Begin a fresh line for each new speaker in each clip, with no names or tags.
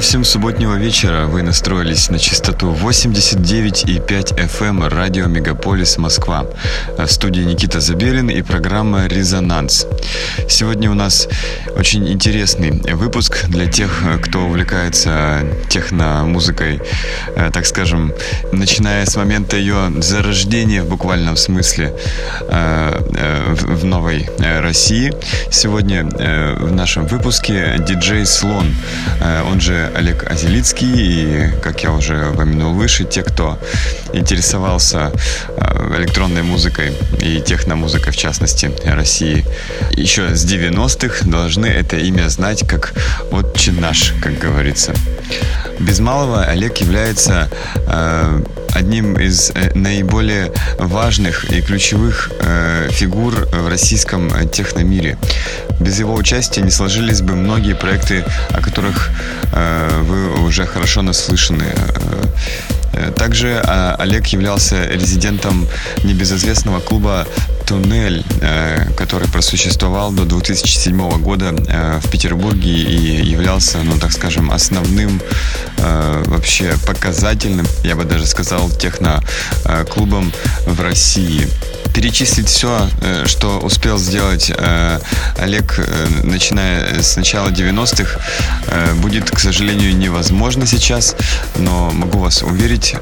Всем субботнего вечера. Вы настроились на частоту 89,5 FM радио Мегаполис Москва. В студии Никита Забелин и программа «Резонанс». Сегодня у нас очень интересный выпуск для тех, кто увлекается техномузыкой, э, так скажем, начиная с момента ее зарождения в буквальном смысле э, э, в новой России. Сегодня в нашем выпуске диджей Слон. Он же Олег Азелицкий и, как я уже упомянул выше, те, кто интересовался электронной музыкой и техномузыкой, в частности, России еще с 90-х, должны это имя знать как «Отче наш», как говорится. Без малого Олег является э, одним из э, наиболее важных и ключевых э, фигур в российском техномире. Без его участия не сложились бы многие проекты, о которых э, вы уже хорошо наслышаны. Также Олег являлся резидентом небезызвестного клуба «Туннель», который просуществовал до 2007 года в Петербурге и являлся, ну так скажем, основным вообще показательным, я бы даже сказал, техно-клубом в России перечислить все, э, что успел сделать э, Олег, э, начиная с начала 90-х, будет, к сожалению, невозможно сейчас, но могу вас уверить,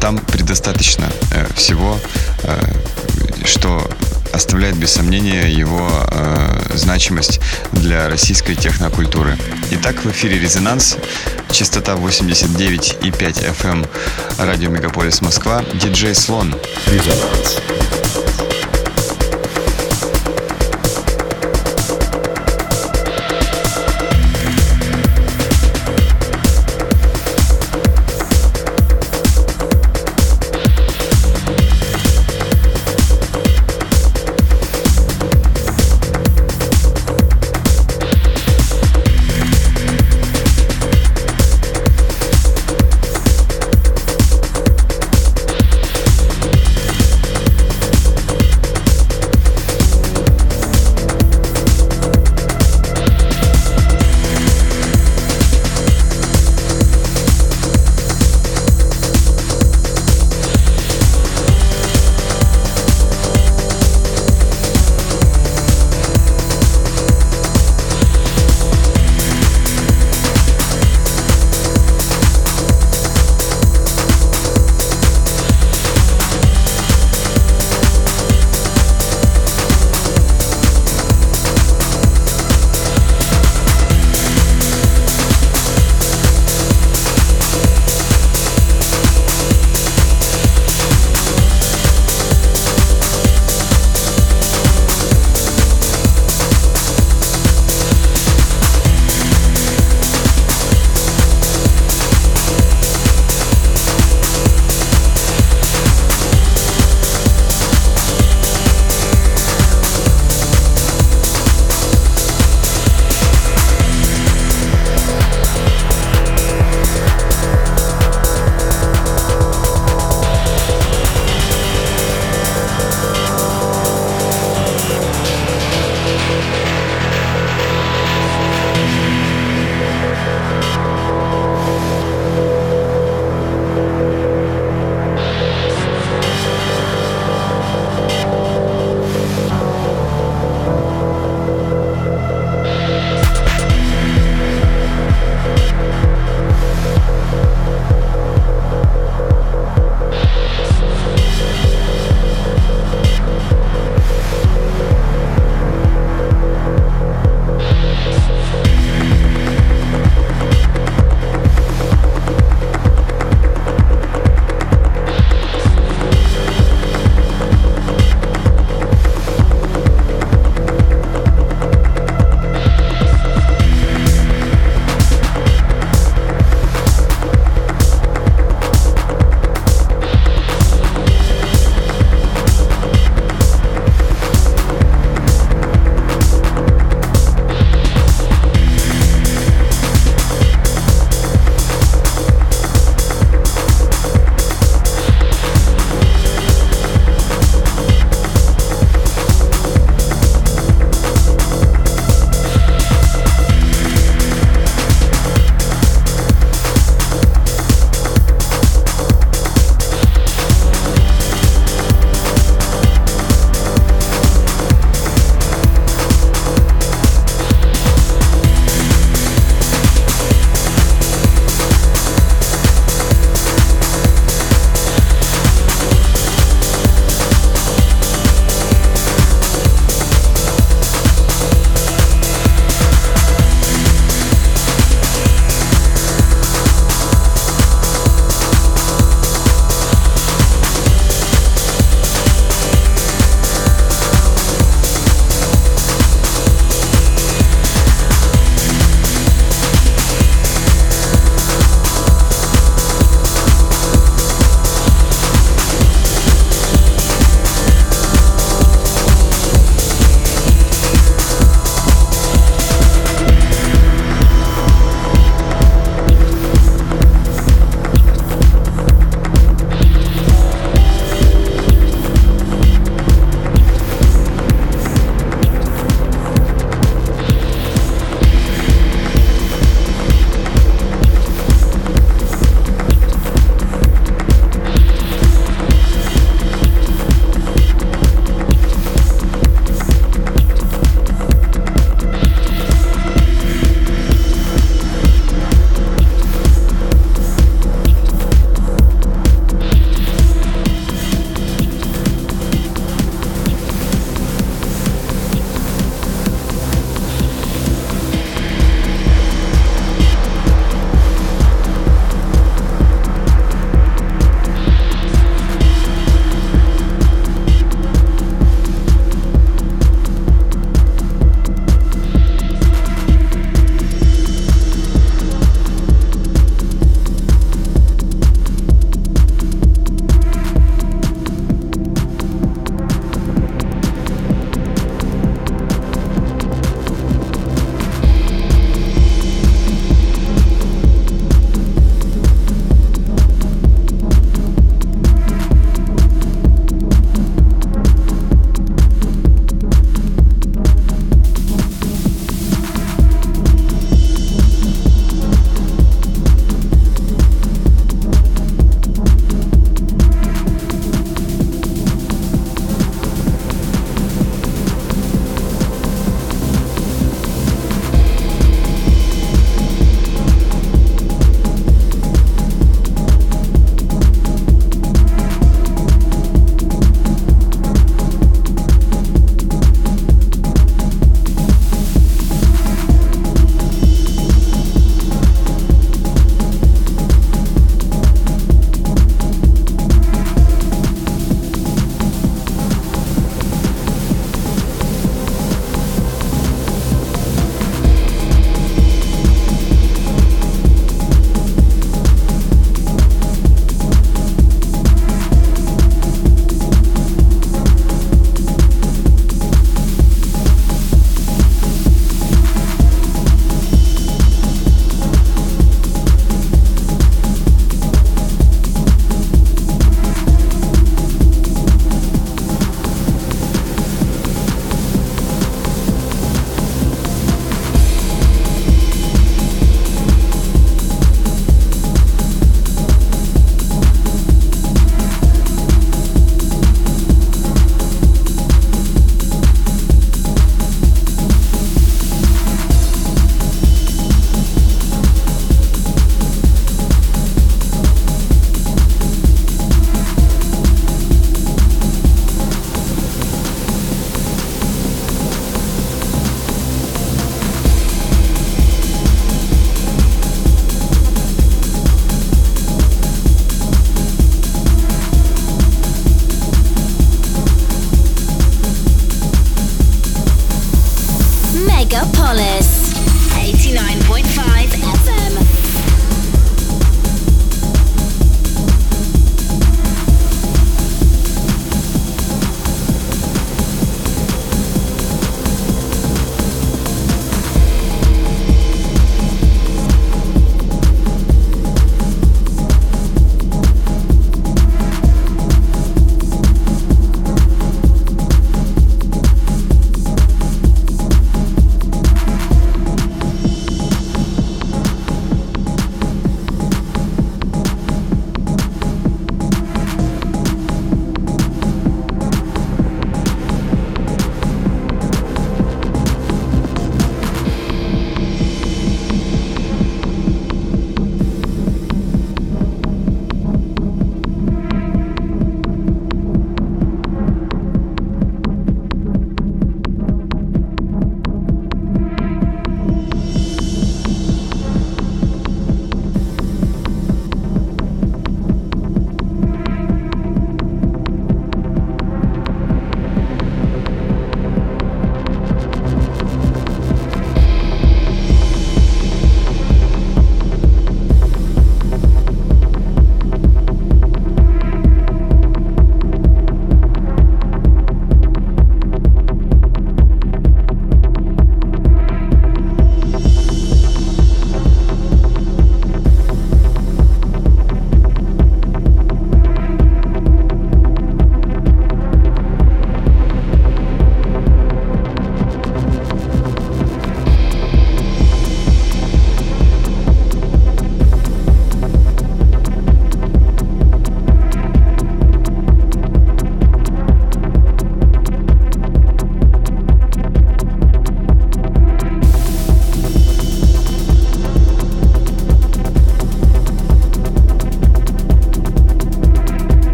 там предостаточно всего, что оставляет без сомнения его э, значимость для российской технокультуры. Итак, в эфире «Резонанс», частота 89,5 FM, эм, радио «Мегаполис Москва», диджей «Слон». «Резонанс».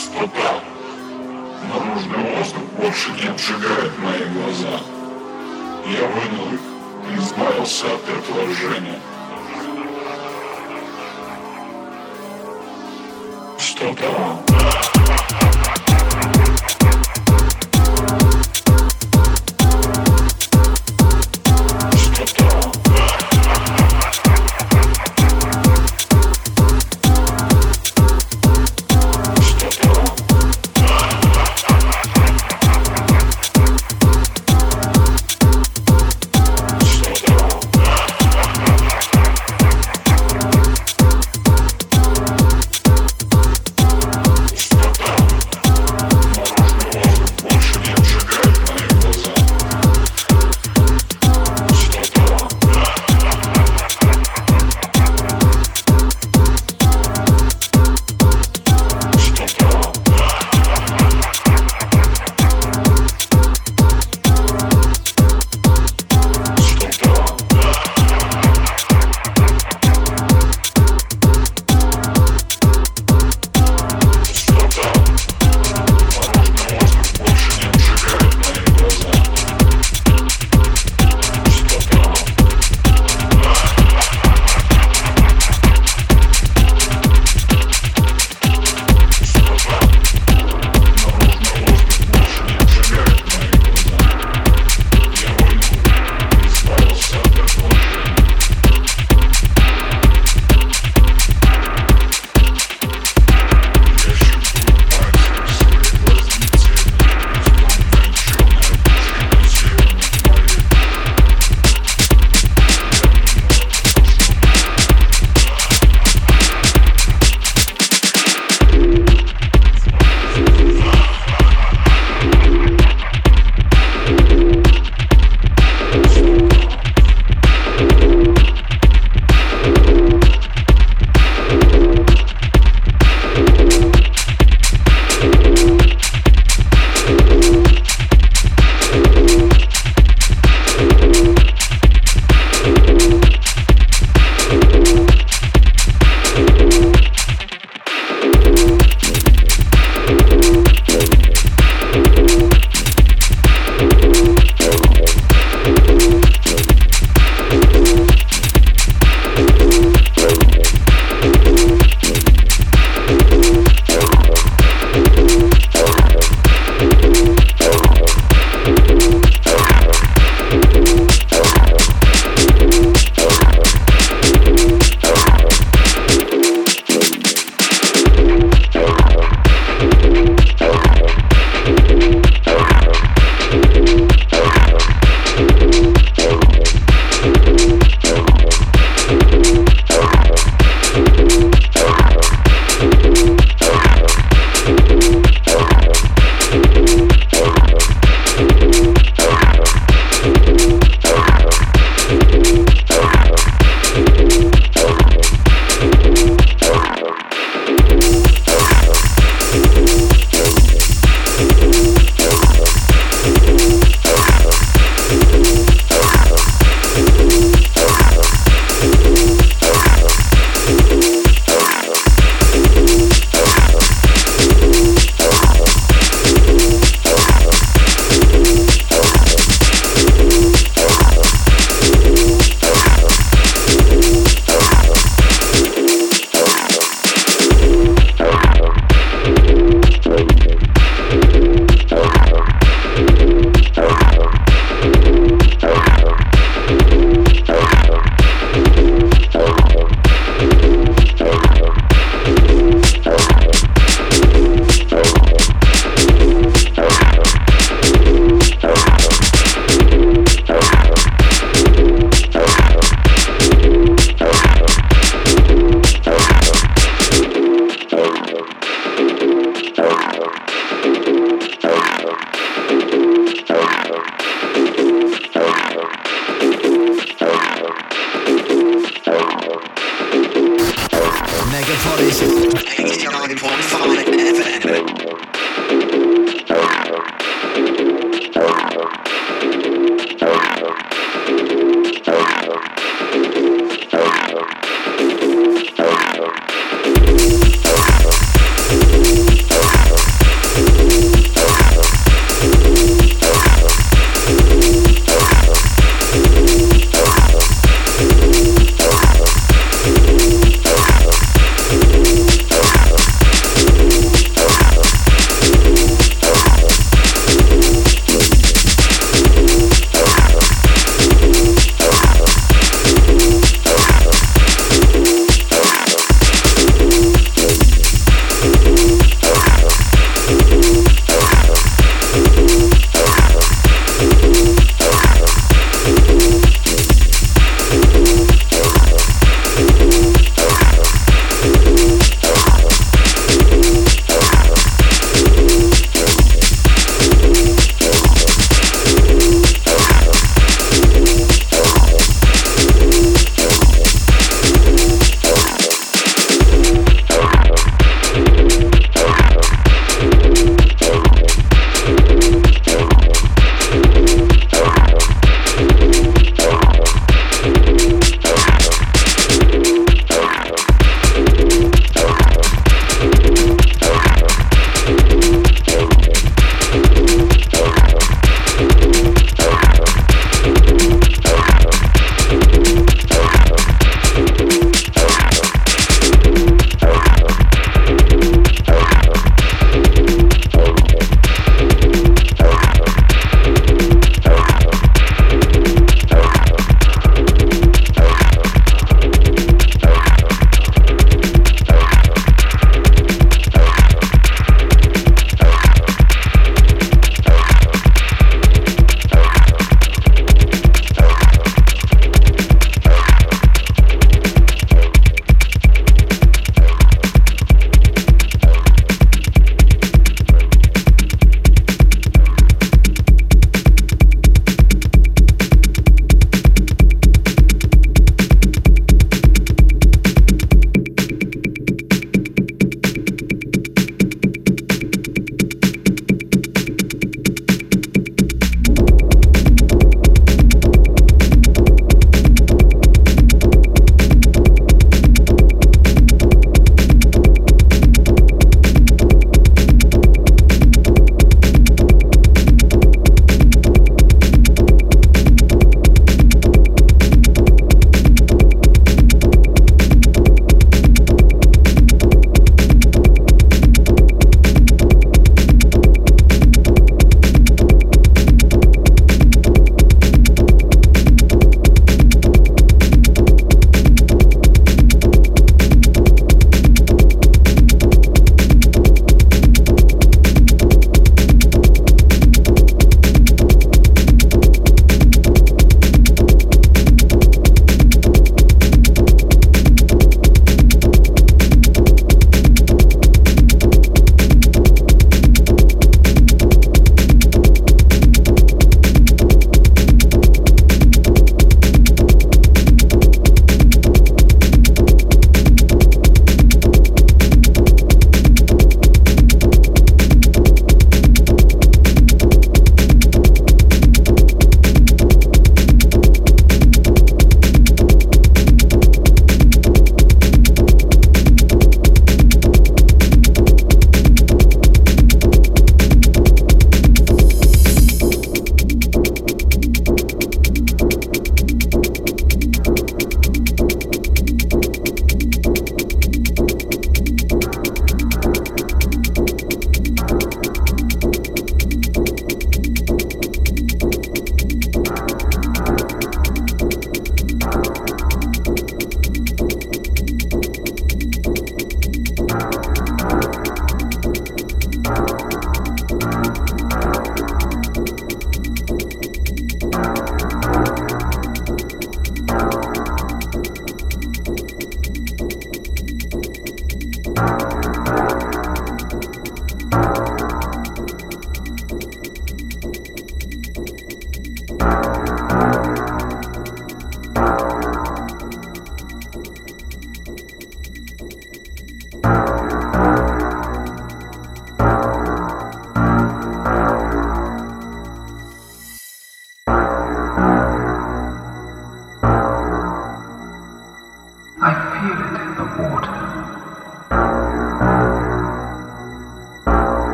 Пустота. Наружный воздух больше не обжигает мои глаза. Я вынул их и избавился от этого жжения. Что-то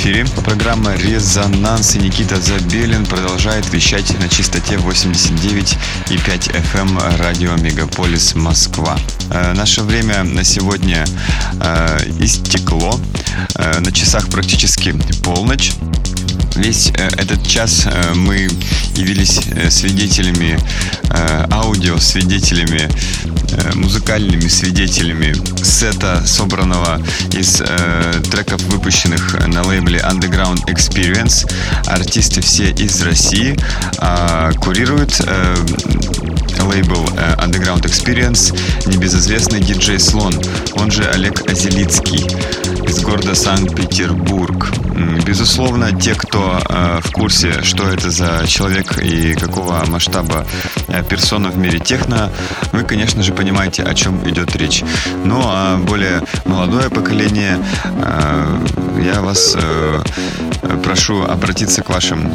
эфире. Программа «Резонанс» и Никита Забелин продолжает вещать на частоте 89,5 FM эм радио «Мегаполис Москва». Э, наше время на сегодня э, истекло. Э, на часах практически полночь. Весь э, этот час э, мы явились э, свидетелями, аудио свидетелями, музыкальными свидетелями сета, собранного из треков, выпущенных на лейбле Underground Experience. Артисты все из России. А курирует лейбл Underground Experience небезызвестный диджей Слон, он же Олег Азелицкий из города Санкт-Петербург. Безусловно, те, кто э, в курсе, что это за человек и какого масштаба э, персона в мире техно, вы, конечно же, понимаете, о чем идет речь. Ну, а более молодое поколение, э, я вас э, прошу обратиться к вашим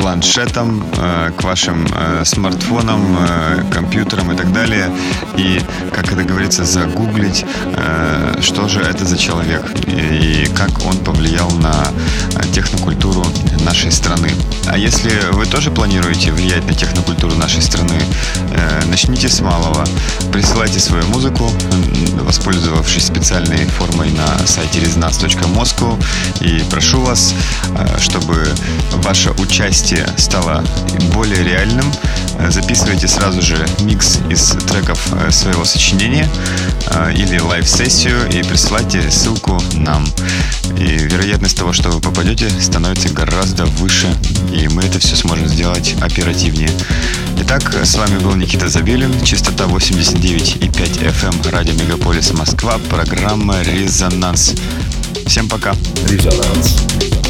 планшетам, э, к вашим э, смартфонам, э, компьютерам и так далее. И, как это говорится, загуглить, что же это за человек и как он повлиял на технокультуру нашей страны. А если вы тоже планируете влиять на технокультуру нашей страны, начните с малого. Присылайте свою музыку, воспользовавшись специальной формой на сайте резонанс.москва. И прошу вас, чтобы ваше участие участие стало более реальным. Э, записывайте сразу же микс из треков э, своего сочинения э, или live-сессию и присылайте ссылку нам. И вероятность того, что вы попадете, становится гораздо выше, и мы это все сможем сделать оперативнее. Итак, с вами был Никита Забелин, частота 89,5 FM, эм, радио Мегаполис Москва, программа «Резонанс». Всем пока. Резонанс.